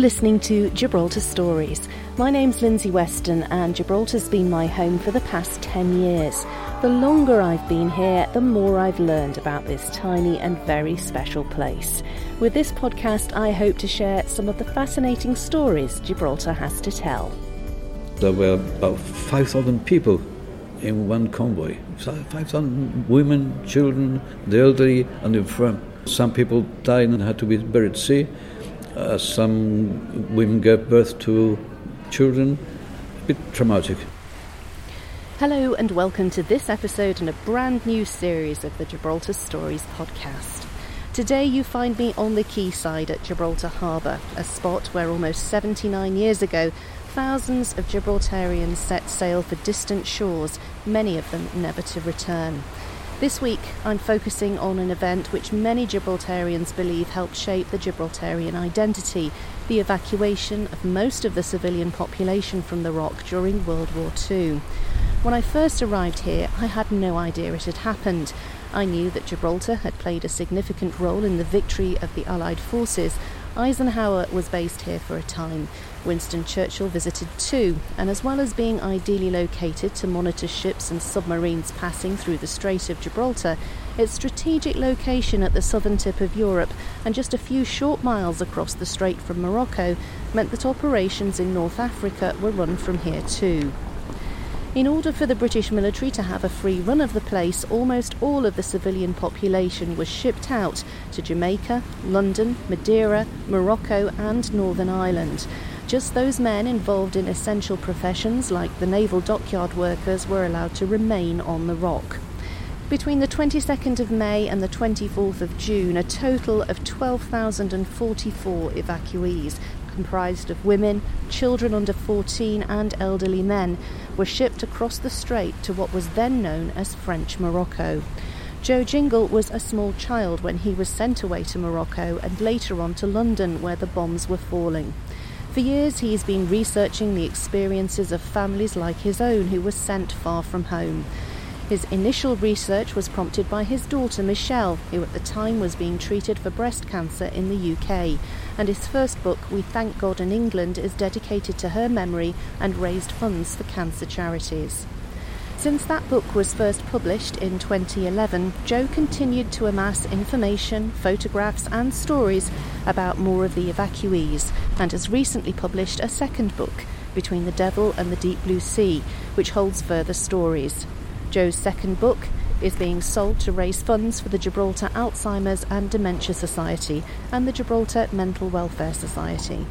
Listening to Gibraltar Stories. My name's Lindsay Weston, and Gibraltar's been my home for the past 10 years. The longer I've been here, the more I've learned about this tiny and very special place. With this podcast, I hope to share some of the fascinating stories Gibraltar has to tell. There were about 5,000 people in one convoy 5,000 women, children, the elderly, and the infirm. Some people died and had to be buried at sea. Uh, some women gave birth to children. A bit traumatic. Hello, and welcome to this episode in a brand new series of the Gibraltar Stories podcast. Today, you find me on the quayside at Gibraltar Harbour, a spot where almost 79 years ago, thousands of Gibraltarians set sail for distant shores, many of them never to return. This week, I'm focusing on an event which many Gibraltarians believe helped shape the Gibraltarian identity the evacuation of most of the civilian population from the Rock during World War II. When I first arrived here, I had no idea it had happened. I knew that Gibraltar had played a significant role in the victory of the Allied forces. Eisenhower was based here for a time, Winston Churchill visited too, and as well as being ideally located to monitor ships and submarines passing through the Strait of Gibraltar, its strategic location at the southern tip of Europe and just a few short miles across the strait from Morocco meant that operations in North Africa were run from here too. In order for the British military to have a free run of the place, almost all of the civilian population was shipped out to Jamaica, London, Madeira, Morocco, and Northern Ireland. Just those men involved in essential professions like the naval dockyard workers were allowed to remain on the rock. Between the 22nd of May and the 24th of June, a total of 12,044 evacuees, comprised of women, children under 14, and elderly men, were shipped across the strait to what was then known as French Morocco. Joe Gingell was a small child when he was sent away to Morocco and later on to London, where the bombs were falling. For years, he's been researching the experiences of families like his own who were sent far from home. His initial research was prompted by his daughter Michelle, who at the time was being treated for breast cancer in the UK, and his first book, We Thank God and England, is dedicated to her memory and raised funds for cancer charities. Since that book was first published in 2011, Joe continued to amass information, photographs, and stories about more of the evacuees and has recently published a second book, Between the Devil and the Deep Blue Sea, which holds further stories. Joe's second book is being sold to raise funds for the Gibraltar Alzheimer's and Dementia Society and the Gibraltar Mental Welfare Society.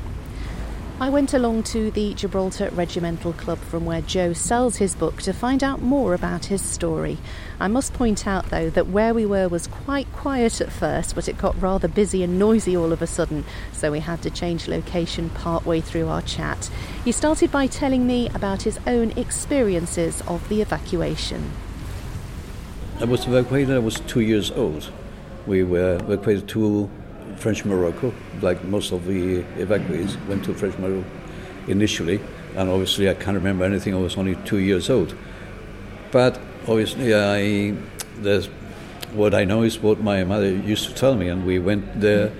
I went along to the Gibraltar Regimental Club from where Joe sells his book to find out more about his story. I must point out, though, that where we were was quite quiet at first, but it got rather busy and noisy all of a sudden, so we had to change location partway through our chat. He started by telling me about his own experiences of the evacuation. I was evacuated, I was two years old. We were evacuated to French Morocco, like most of the evacuees went to French Morocco initially, and obviously I can't remember anything. I was only two years old, but obviously I there's what I know is what my mother used to tell me, and we went there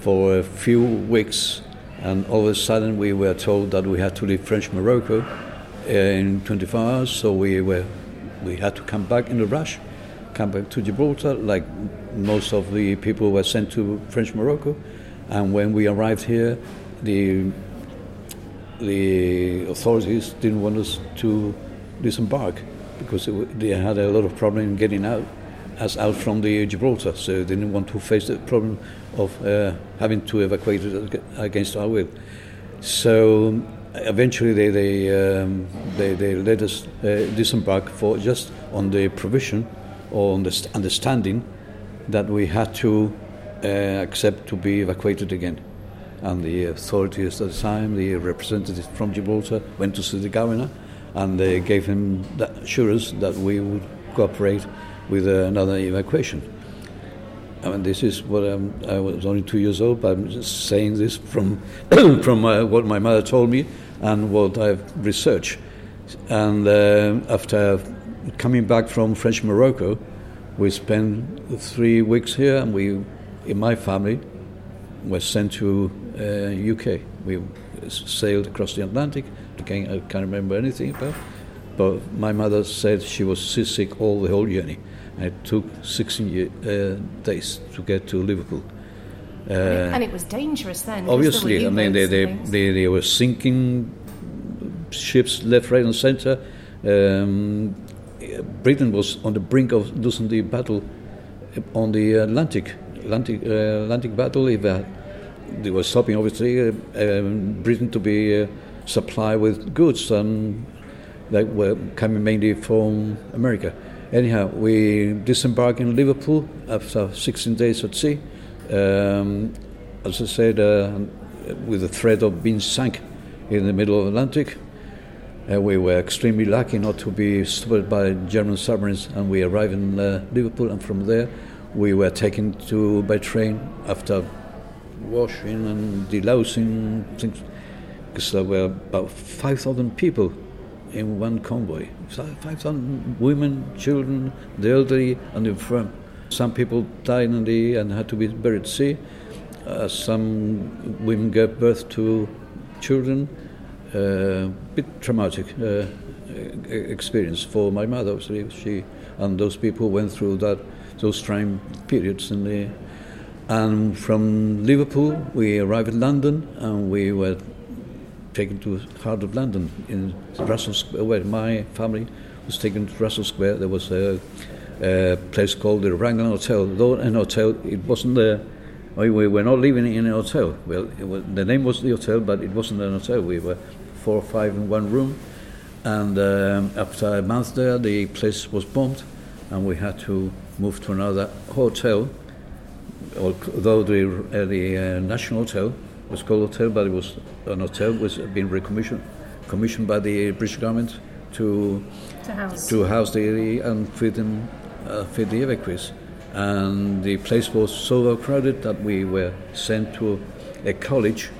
for a few weeks, and all of a sudden we were told that we had to leave French Morocco in 24 hours, so we were we had to come back in a rush come back to Gibraltar, like most of the people were sent to French Morocco. And when we arrived here, the the authorities didn't want us to disembark because it, they had a lot of problem in getting out us out from the Gibraltar, so they didn't want to face the problem of uh, having to evacuate against our will. So eventually they they, um, they, they let us uh, disembark for just on the provision or understanding that we had to uh, accept to be evacuated again. And the authorities at the time, the representatives from Gibraltar, went to see the governor and they gave him the assurance that we would cooperate with another evacuation. I mean, this is what I'm, i was only two years old, but I'm just saying this from from uh, what my mother told me and what I've researched. And uh, after coming back from French Morocco, we spent three weeks here, and we, in my family, were sent to uh, UK. We sailed across the Atlantic. Again, I can't remember anything about. But my mother said she was seasick all the whole journey. And it took 16 year, uh, days to get to Liverpool. Uh, and it was dangerous then. Obviously, I mean, they, they, they, they, were sinking ships left, right, and centre. Um, Britain was on the brink of losing the battle on the Atlantic, Atlantic, uh, Atlantic battle. If, uh, they were stopping, obviously, uh, um, Britain to be uh, supplied with goods and that were coming mainly from America. Anyhow, we disembarked in Liverpool after 16 days at sea. Um, as I said, uh, with the threat of being sunk in the middle of the Atlantic. Uh, we were extremely lucky not to be stopped by German submarines, and we arrived in uh, Liverpool. And from there, we were taken to by train after washing and delousing things, because there were about 5,000 people in one convoy 5,000 women, children, the elderly, and the infirm. Some people died in the and had to be buried at sea. Uh, some women gave birth to children uh, bit traumatic uh, experience for my mother. Obviously, she and those people went through that those trying periods in the. And from Liverpool, we arrived in London, and we were taken to heart of London in Russell Square, where my family was taken to Russell Square. There was a, a place called the Raglan Hotel. Though an hotel, it wasn't there. We were not living in a hotel. Well, was, the name was the hotel, but it wasn't an hotel. We were four or five in one room. And um, after a month there, the place was bombed, and we had to move to another hotel. Although the, uh, the uh, National Hotel was called hotel, but it was an hotel was being recommissioned, commissioned by the British government to to house, to house the and feed them, uh, feed the evacuees. And the place was so overcrowded that we were sent to a college.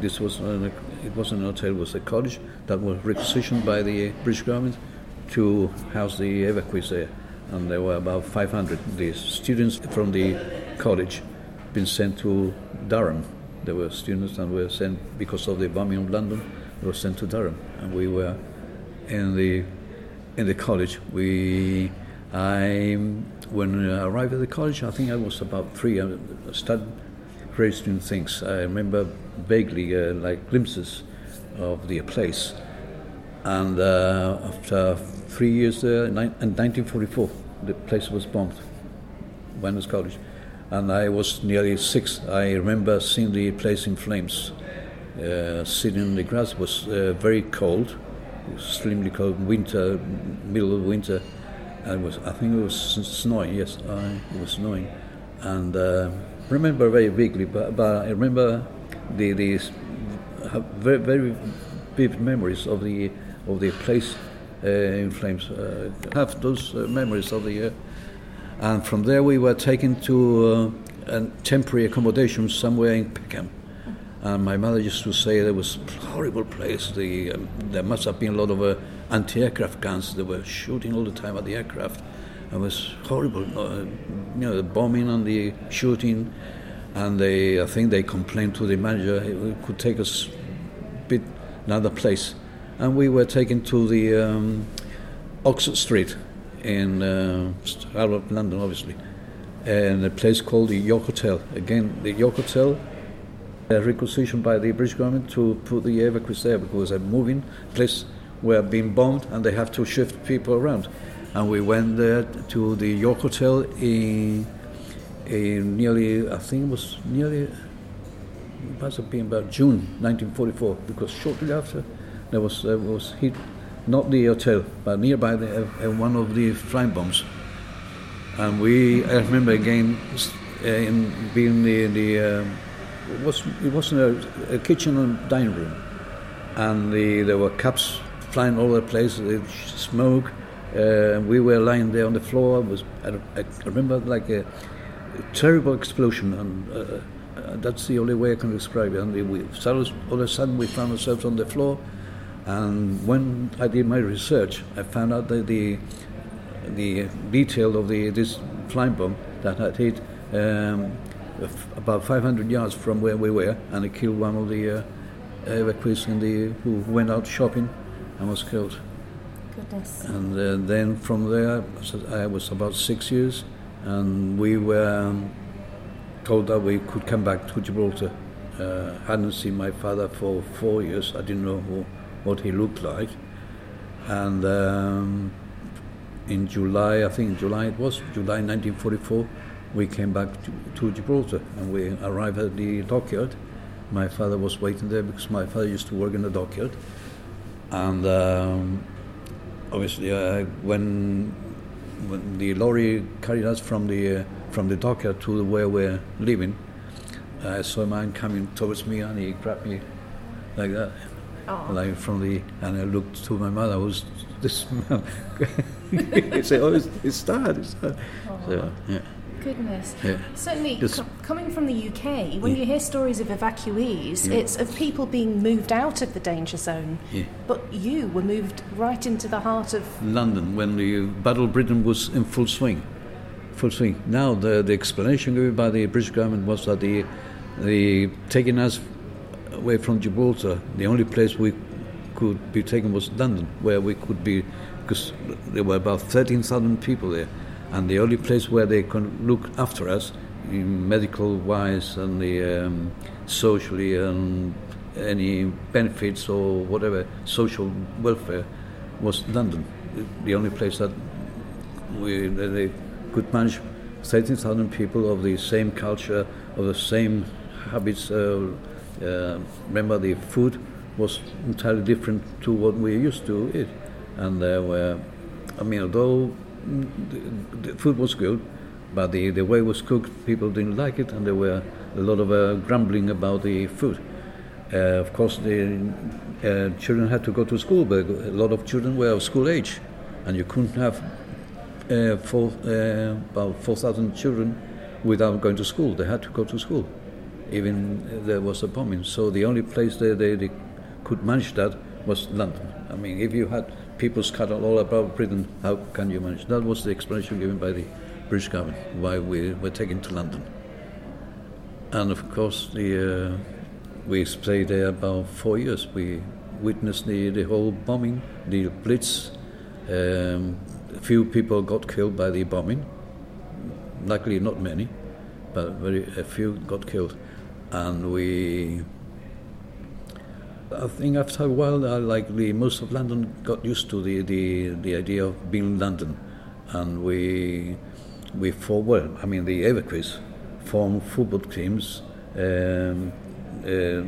This was an it wasn't an hotel, it was a college that was requisitioned by the British government to house the evacuees there. And there were about 500. The students from the college been sent to Durham. There were students that were sent because of the bombing of London. They were sent to Durham, and we were in the in the college. We I when I arrived at the college, I think I was about three. Uh, I registering things. I remember vaguely, uh, like glimpses of the place. And uh, after three years there, in 1944, the place was bombed, Whitelands College. And I was nearly six. I remember seeing the place in flames. Uh, sitting in the grass it was uh, very cold, extremely cold, winter, middle of winter. And it was, I think it was snowing, yes, it was snowing. And uh, remember very vaguely, but, but I remember the, the very, very vivid memories of the of the place uh, in flames. Uh, have those uh, memories of the, uh, and from there we were taken to uh, a temporary accommodation somewhere in Peckham. And my mother used to say there was a horrible place. The, um, there must have been a lot of uh, anti-aircraft guns. They were shooting all the time at the aircraft. It was horrible. you know, the bombing and the shooting and they I think they complained to the manager it could take us a bit another place, and we were taken to the um, Oxford Street in uh, out of London, obviously, and a place called the York Hotel. Again, the York Hotel. Uh, requisitioned by the British government to put the evacuees there because a moving place were being bombed and they have to shift people around. And we went there to the York Hotel in in nearly, I think it was nearly, it must have been about June 1944, because shortly after there was there was hit, not the hotel, but nearby the, uh, one of the flying bombs. And we, I remember again, uh, in being the, the uh, it was it wasn't a, a, kitchen and dining room, and the, there were cups flying all over the place, smoke. Uh, we were lying there on the floor. It was I, I remember like a terrible explosion, and uh, uh, that's the only way I can describe it. And we, all of a sudden, we found ourselves on the floor. And when I did my research, I found out that the the detail of the this flying bomb that had hit um, about 500 yards from where we were, and it killed one of the uh, evacuees in the, who went out shopping and was killed. Goodness. And uh, then from there, I was about six years, and we were um, told that we could come back to Gibraltar. Uh, hadn't seen my father for four years. I didn't know who, what he looked like. And um, in July, I think in July it was, July 1944, we came back to, to Gibraltar and we arrived at the dockyard. My father was waiting there because my father used to work in the dockyard. And um, obviously, uh, when when the lorry carried us from the uh, from the dockyard to where we're living, I saw a man coming towards me and he grabbed me like that, Oh. like from the. And I looked to my mother. Who's this man? he said, "Oh, it's, it's dad. It's dad." So yeah, Goodness. Yeah. Certainly, coming from the UK, when Yeah. you hear stories of evacuees, Yeah. it's of people being moved out of the danger zone. But you were moved right into the heart of. London when the Battle of Britain was in full swing. Full swing. Now the the explanation given by the British government was that the the taking us away from Gibraltar, the only place we could be taken was London, where we could be, because there were about thirteen thousand people there, and the only place where they could look after us, medical wise and the um, socially and any benefits or whatever social welfare was London, the only place that we that they could manage 13,000 people of the same culture, of the same habits. Uh, uh, remember, the food was entirely different to what we used to eat, and there were, I mean, although the, the food was good, but the, the way it was cooked, people didn't like it, and there were a lot of uh, grumbling about the food. Uh, of course, the uh, children had to go to school, but a lot of children were of school age, and you couldn't have uh, four, uh, about 4,000 children without going to school. They had to go to school, even uh, there was a bombing. So the only place they, they, they could manage that was London. I mean, if you had people scattered all about Britain, how can you manage? That was the explanation given by the British government why we were taken to London. And of course, the, uh, we stayed there about four years. We witnessed the, the whole bombing, the Blitz. Um, a few people got killed by the bombing. Luckily, not many, but very a few got killed. And we, I think after a while, uh, like the most of London got used to the, the, the idea of being in London, and we we. Well, I mean, the evacuees formed football teams. Um, uh,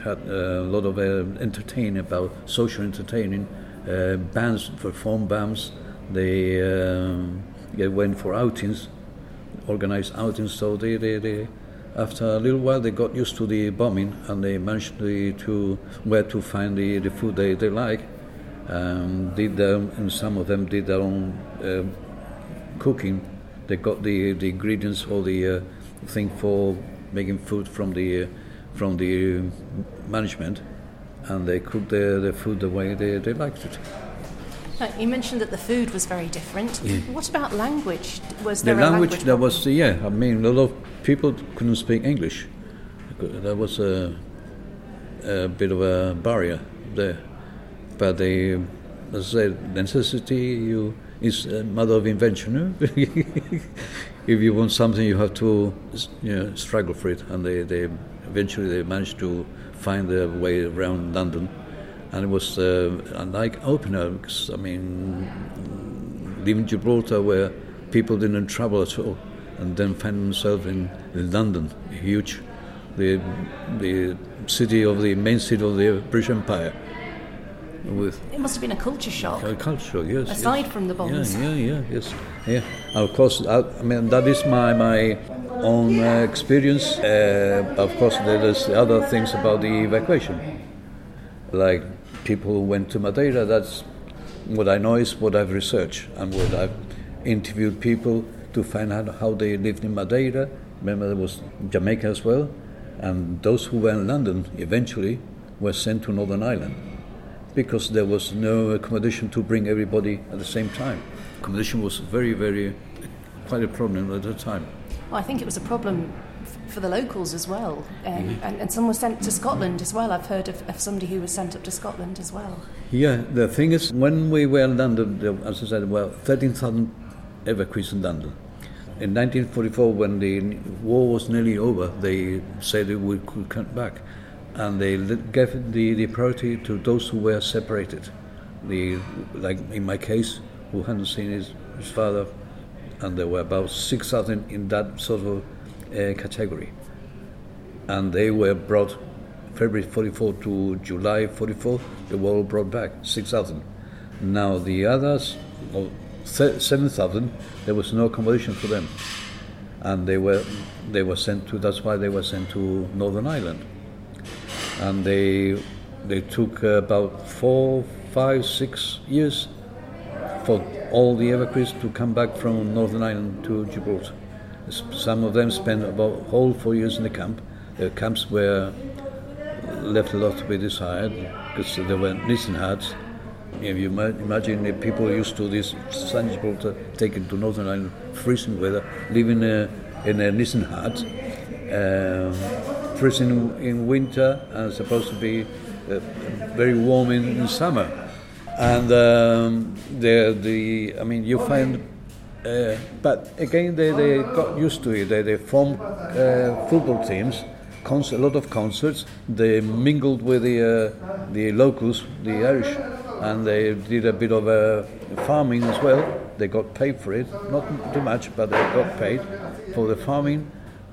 had a lot of uh, entertaining about social entertaining. Uh, bands performed bands. They, um, they went for outings, organized outings. So they, they, they, after a little while, they got used to the bombing and they managed to, to where to find the, the food they, they like. Um, did their, and some of them did their own uh, cooking. They got the, the ingredients or the uh, thing for making food from the uh, from the management, and they cooked their, their food the way they, they liked it. Uh, You mentioned that the food was very different. Yeah. What about language? Was The there a language, language there was yeah. I mean, a lot of people couldn't speak English. That was a, a bit of a barrier there. But they, as I said, necessity you is a mother of invention. no? if you want something, you have to you know, struggle for it, and they, they eventually they managed to find their way around London, and it was uh, an eye opener because I mean leaving Gibraltar where people didn't travel at all, and then find themselves in, in London, huge, the the city of the main city of the British Empire, with It must have been a culture shock. A culture, yes. Aside yes. from the bombs. Yeah, yeah, yeah, yes, yeah. Of course, I, I mean that is my my own uh, experience. Uh, of course, there's other things about the evacuation, like people who went to Madeira. That's what I know is what I've researched and what I've interviewed people to find out how they lived in Madeira. Remember, there was Jamaica as well, and those who were in London eventually were sent to Northern Ireland because there was no accommodation to bring everybody at the same time. Accommodation was very, very quite a problem at the time. Well, I think it was a problem for the locals as well. Um, mm-hmm. and, and, some were sent to Scotland as well. I've heard of, of, somebody who was sent up to Scotland as well. Yeah, the thing is, when we were in London, as I said, well, 13,000 in London. In 1944, when the war was nearly over, they said we could come back. And they gave the, the priority to those who were separated. The, like in my case, who hadn't seen his, his father, and there were about 6,000 in that sort of uh, category. And they were brought February 44 to July 44, they were all brought back, 6,000. Now the others, 7,000, there was no accommodation for them. And they were, they were sent to, that's why they were sent to Northern Ireland. And they, they took about four, five, six years for all the evacuees to come back from Northern Ireland to Gibraltar. Some of them spent about whole four years in the camp. The camps were left a lot to be desired because there were Nissen huts. If you imagine the people used to this sunny Gibraltar taken to Northern Ireland, freezing weather, living uh, in a Nissen hut, um, freezing in winter and supposed to be uh, very warm in, in summer. And um, the, the, I mean, you find uh, but again, they, they got used to it. They, they formed uh, football teams, a lot of concerts. They mingled with the uh, the locals, the Irish, and they did a bit of uh, farming as well. They got paid for it, not too much, but they got paid for the farming.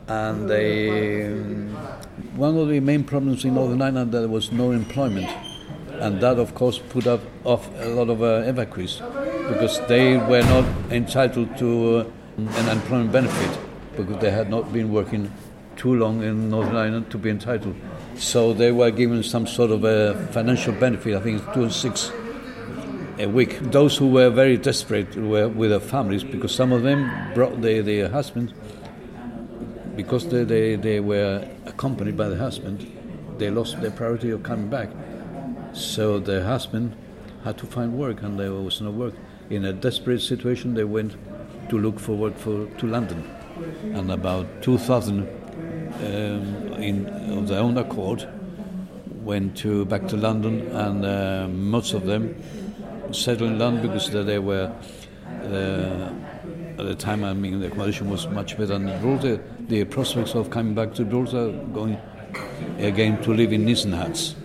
And they, um, one of the main problems in Northern Ireland there was no employment, and that of course put up off a lot of uh, evacuees because they were not entitled to uh, an employment benefit because they had not been working too long in Northern Ireland to be entitled. So they were given some sort of a financial benefit, I think it's two and six a week. Those who were very desperate were with their families because some of them brought their, their husbands because they, they, they were accompanied by the husband, they lost their priority of coming back. So the husband had to find work and there was no work in a desperate situation, they went to look for work for, to London. And about 2,000 um, in, of their own accord went to, back to London, and uh, most of them settled in London because they were, uh, at the time, I mean, the accommodation was much better than Gibraltar. The prospects of coming back to Gibraltar, going again to live in Nissen huts.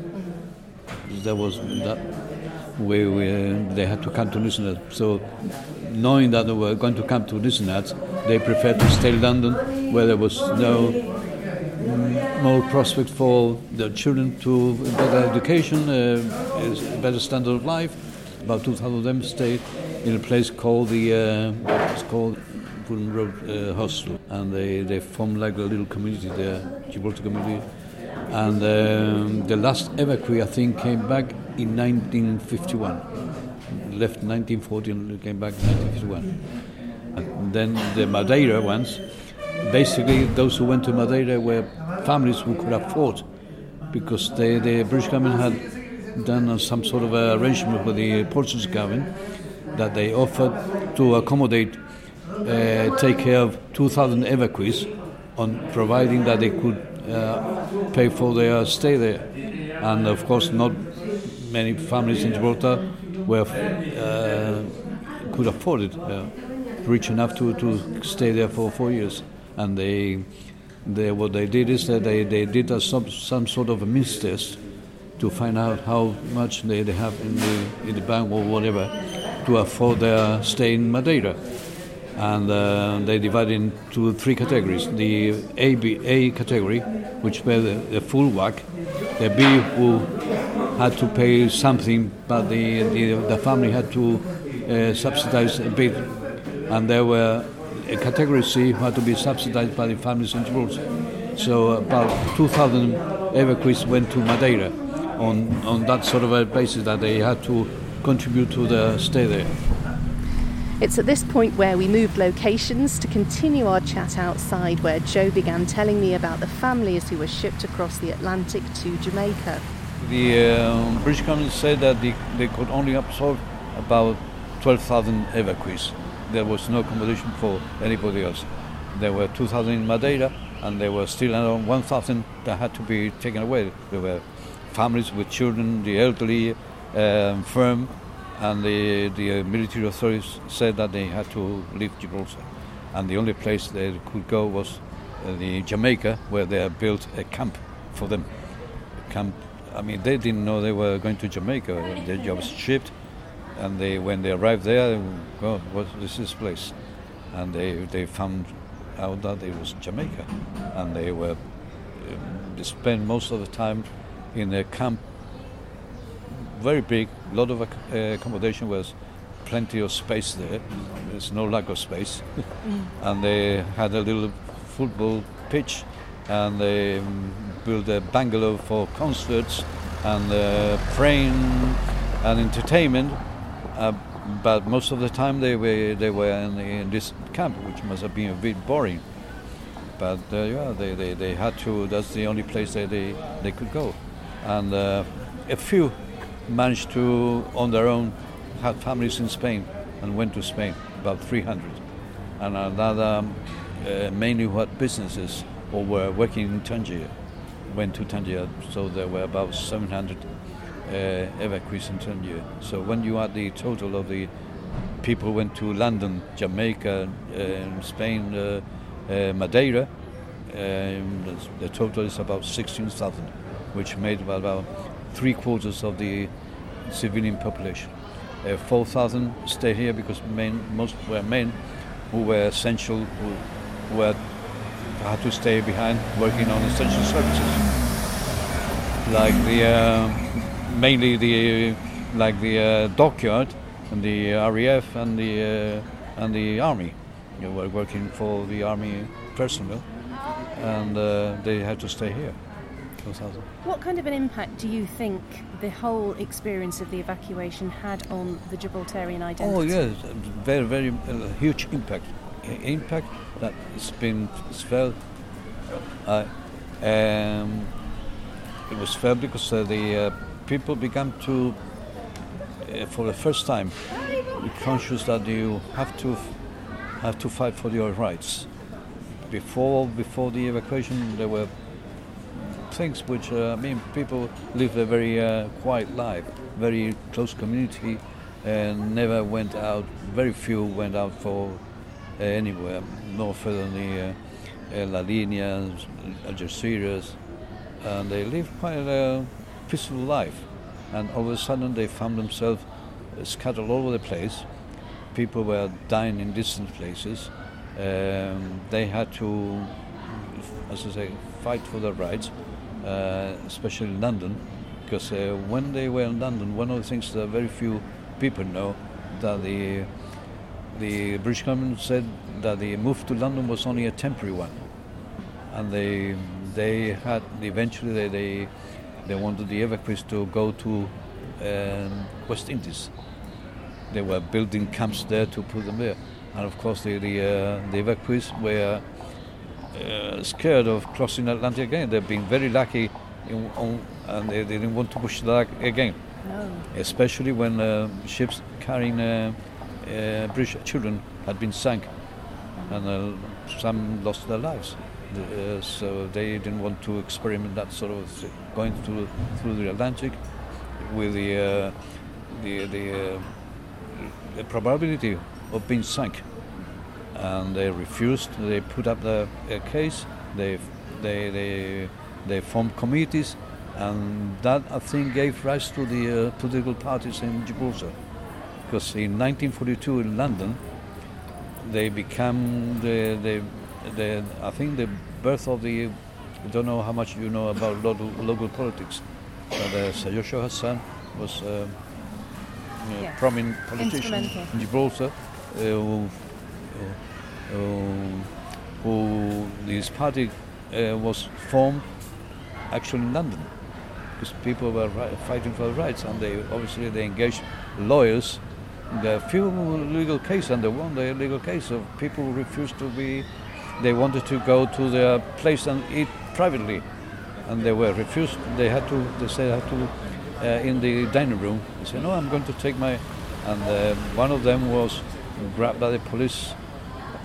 There was that way we, they had to come to Nissen. So, knowing that they were going to come to Nissen, they preferred to stay in London, where there was no more prospect for their children to better education, uh, better standard of life. About 2,000 of them stayed in a place called the uh, it's called Fulham Road uh, Hostel, and they, they formed like a little community there, Gibraltar community. And um, the last evacuee, I think, came back in 1951. Left 1940 and came back in 1951. And then the Madeira ones, basically those who went to Madeira were families who could afford, because they, the British government had done some sort of arrangement with the Portuguese government that they offered to accommodate, uh, take care of 2,000 evacuees, on providing that they could uh, pay for their stay there. And of course, not many families in Gibraltar were uh, could afford it, uh, rich enough to, to stay there for four years. And they, they what they did is that they, they did a, some, some sort of a means test to find out how much they, have in the, in the bank or whatever to afford their stay in Madeira. And uh, they divided into three categories. The A, B, A category, which were the, the full whack, the B who had to pay something, but the, the, the family had to uh, subsidize a bit. And there were category C who had to be subsidized by the families in Gibraltar. So about 2,000 evacuees went to Madeira on, on that sort of a basis that they had to contribute to the stay there. It's at this point where we moved locations to continue our chat outside, where Joe began telling me about the families who were shipped across the Atlantic to Jamaica. The uh, British government said that they, they could only absorb about 12,000 evacuees. There was no accommodation for anybody else. there were 2,000 in Madeira, and there were still around 1,000 that had to be taken away. There were families with children, the elderly, um, firm, and the, the military authorities said that they had to leave Gibraltar. And the only place they could go was uh, the Jamaica, where they had built a camp for them. A camp. I mean, they didn't know they were going to Jamaica. Their job was shipped, and they when they arrived there, God, what is this place? And they they found out that it was Jamaica, and they were um, they spent most of the time in a camp, very big, a lot of uh, accommodation was plenty of space there. There's no lack of space, and they had a little football pitch, and they um, built a bungalow for concerts and uh, praying and entertainment. Uh, but most of the time they were they were in, in this camp, which must have been a bit boring. But uh, yeah, they, they, they had to. That's the only place that they they could go, and uh, a few managed to on their own had families in Spain and went to Spain, about 300, and another um, uh, mainly who had businesses or were working in Tangier went to Tangier. So there were about 700 uh, evacuees in Tangier. So when you add the total of the people went to London, Jamaica, uh, Spain, uh, uh, Madeira, um, the, total is about 16,000, which made about, three quarters of the civilian population. Uh, 4,000 stayed here because men, most were men who were essential, who were had to stay behind working on essential services, like the uh, mainly the like the uh, dockyard and the RAF and the uh, and the army. They were working for the army personnel, and uh, they had to stay here. What kind of an impact do you think the whole experience of the evacuation had on the Gibraltarian identity? Oh yes, very very uh, huge impact. Impact that it's been felt. Uh, um, it was felt because uh, the uh, people began to, uh, for the first time, conscious that you have to have to fight for your rights. Before before the evacuation, there were things which uh, I mean people lived a very uh, quiet life, very close community, and never went out. Very few went out for uh, anywhere, no further than the uh, uh, La Linea, Algeciras, and they lived quite a peaceful life. And all of a sudden, they found themselves uh, scattered all over the place. People were dying in distant places. Um, they had to, as I say, fight for their rights, uh, especially in London, because uh, when they were in London, one of the things that very few people know that the the British government said that the move to London was only a temporary one, and they they had eventually they they, they wanted the evacuees to go to um, West Indies. They were building camps there to put them there, and of course the the, uh, the evacuees were uh, scared of crossing Atlantic again. They've been very lucky, in, on, and they, they didn't want to push that again No. especially when uh, ships carrying uh, uh, British children had been sunk, and uh, some lost their lives. Uh, so they didn't want to experiment that sort of going through through the Atlantic with the uh, the the, uh, the probability of being sunk, and they refused. They put up the uh, case. They they they they formed committees, and that I think gave rise to the uh, political parties in Gibraltar. Because in 1942 in London, they became the, the, the I think the birth of the. I don't know how much you know about local, local politics, but uh, Sir Joshua Hassan was um, a Yes. prominent politician in Gibraltar uh, who, who, who his party uh, was formed actually in London because people were fighting for their rights and they obviously they engaged lawyers there are few legal cases and they won the legal case of people who refused to be they wanted to go to their place and eat privately and they were refused they had to they said had to uh, in the dining room they said no I'm going to take my and uh, one of them was grabbed by the police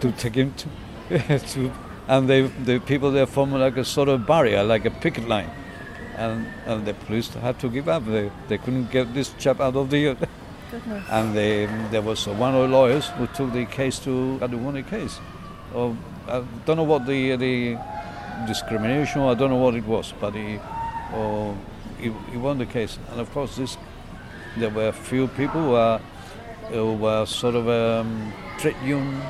to take him to, to and they, the people there formed like a sort of barrier, like a picket line. And, and the police had to give up. They, they couldn't get this chap out of the. Goodness. And they, there was one of the lawyers who took the case to the won the case. Or, I don't know what the the discrimination. I don't know what it was, but he, or he, he won the case. And of course, this there were a few people who were, who were sort of um, trade union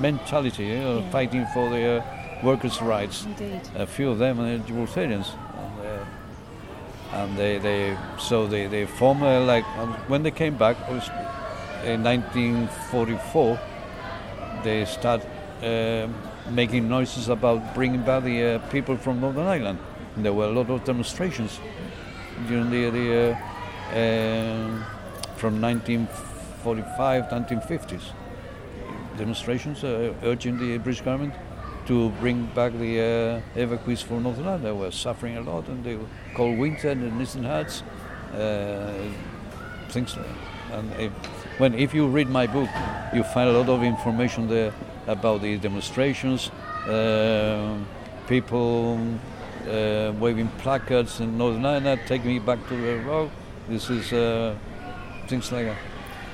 mentality, you know, Yeah. fighting for their workers' rights. Indeed. A few of them are Gibraltarians. And, uh, they, they, so they, they formed uh, like, um, when they came back, it was in 1944, they start um making noises about bringing back the uh, people from Northern Ireland. And there were a lot of demonstrations during the, the uh, um from 1945, 1950s demonstrations uh, urging the British government to bring back the uh, evacuees from Northern Ireland. They were suffering a lot, and they were cold winter and the Nissen huts, uh, things. And if, when if you read my book, you find a lot of information there about the demonstrations, uh, people uh, waving placards in Northern Ireland, take me back to the road. This is uh, things like that.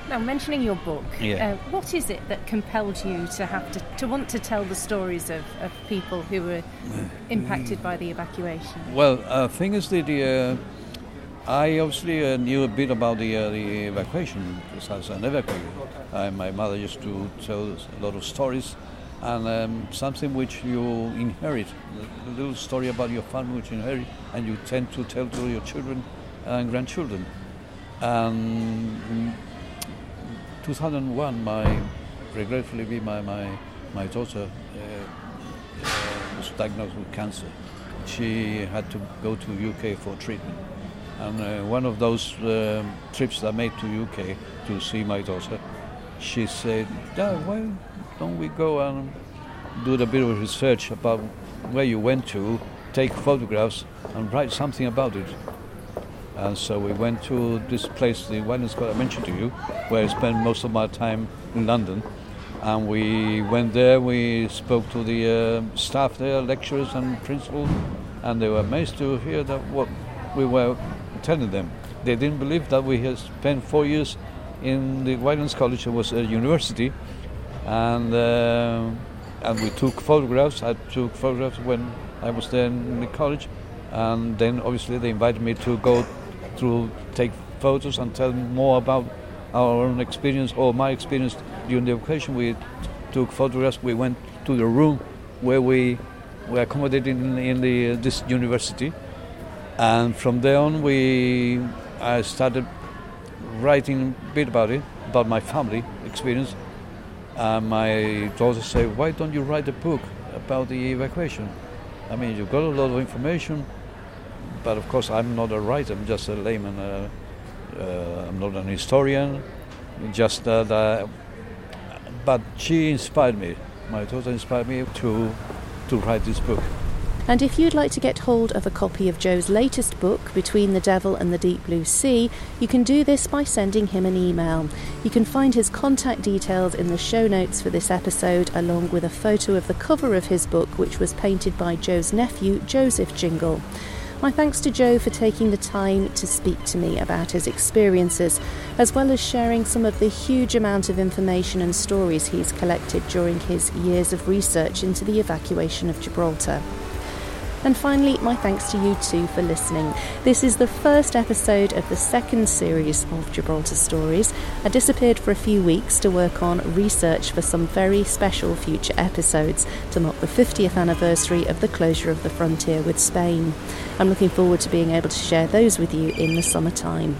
Now, mentioning your book, Yeah. uh, what is it that compelled you to have to, to want to tell the stories of, of people who were impacted by the evacuation? Well, uh, thing is that the, uh, I obviously uh, knew a bit about the, uh, the evacuation because I was an evacuee. Uh, my mother used to tell a lot of stories, and um, something which you inherit, a little story about your family which you inherit, and you tend to tell to your children and grandchildren. And 2001, my regretfully, my my my daughter uh, uh, was diagnosed with cancer. She had to go to UK for treatment, and uh, one of those um, trips I made to UK to see my daughter, she said, "Dad, why don't we go and do a bit of research about where you went to, take photographs, and write something about it?" And so we went to this place, the Winding Square I mentioned to you, where I spent most of my time in London. And we went there, we spoke to the uh, staff there, lecturers and principals, and they were amazed to hear that what we were telling them. They didn't believe that we had spent four years in the Whitelands College, it was a university, and uh, and we took photographs. I took photographs when I was there in the college, and then obviously they invited me to go to take photos and tell more about our own experience or my experience during the occasion. We took photographs. We went to the room where we were accommodated in, in the uh, this university, and from there on we I started writing a bit about it, about my family experience. My daughter said, "Why don't you write a book about the evacuation? I mean, you've got a lot of information, but of course, I'm not a writer. I'm just a layman. Uh, uh, I'm not an historian. Just that. Uh, but she inspired me. My daughter inspired me to to write this book. And if you'd like to get hold of a copy of Joe's latest book, Between the Devil and the Deep Blue Sea, you can do this by sending him an email. You can find his contact details in the show notes for this episode, along with a photo of the cover of his book, which was painted by Joe's nephew, Joseph Gingell. My thanks to Joe for taking the time to speak to me about his experiences, as well as sharing some of the huge amount of information and stories he's collected during his years of research into the evacuation of Gibraltar. And finally, my thanks to you too for listening. This is the first episode of the second series of Gibraltar Stories. I disappeared for a few weeks to work on research for some very special future episodes to mark the 50th anniversary of the closure of the frontier with Spain. I'm looking forward to being able to share those with you in the summertime.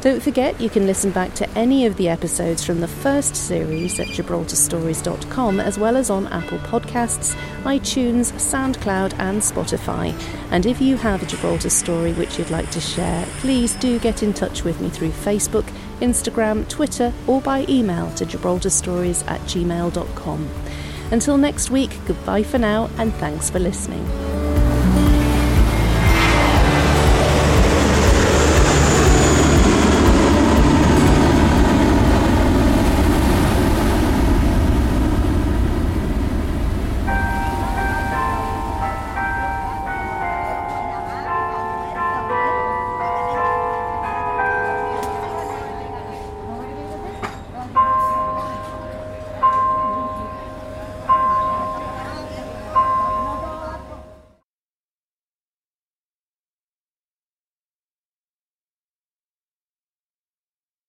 Don't forget you can listen back to any of the episodes from the first series at gibraltarstories.com as well as on Apple Podcasts, iTunes, SoundCloud, and Spotify. And if you have a Gibraltar story which you'd like to share, please do get in touch with me through Facebook, Instagram, Twitter, or by email to gibraltarstories at gmail.com. Until next week, goodbye for now, and thanks for listening.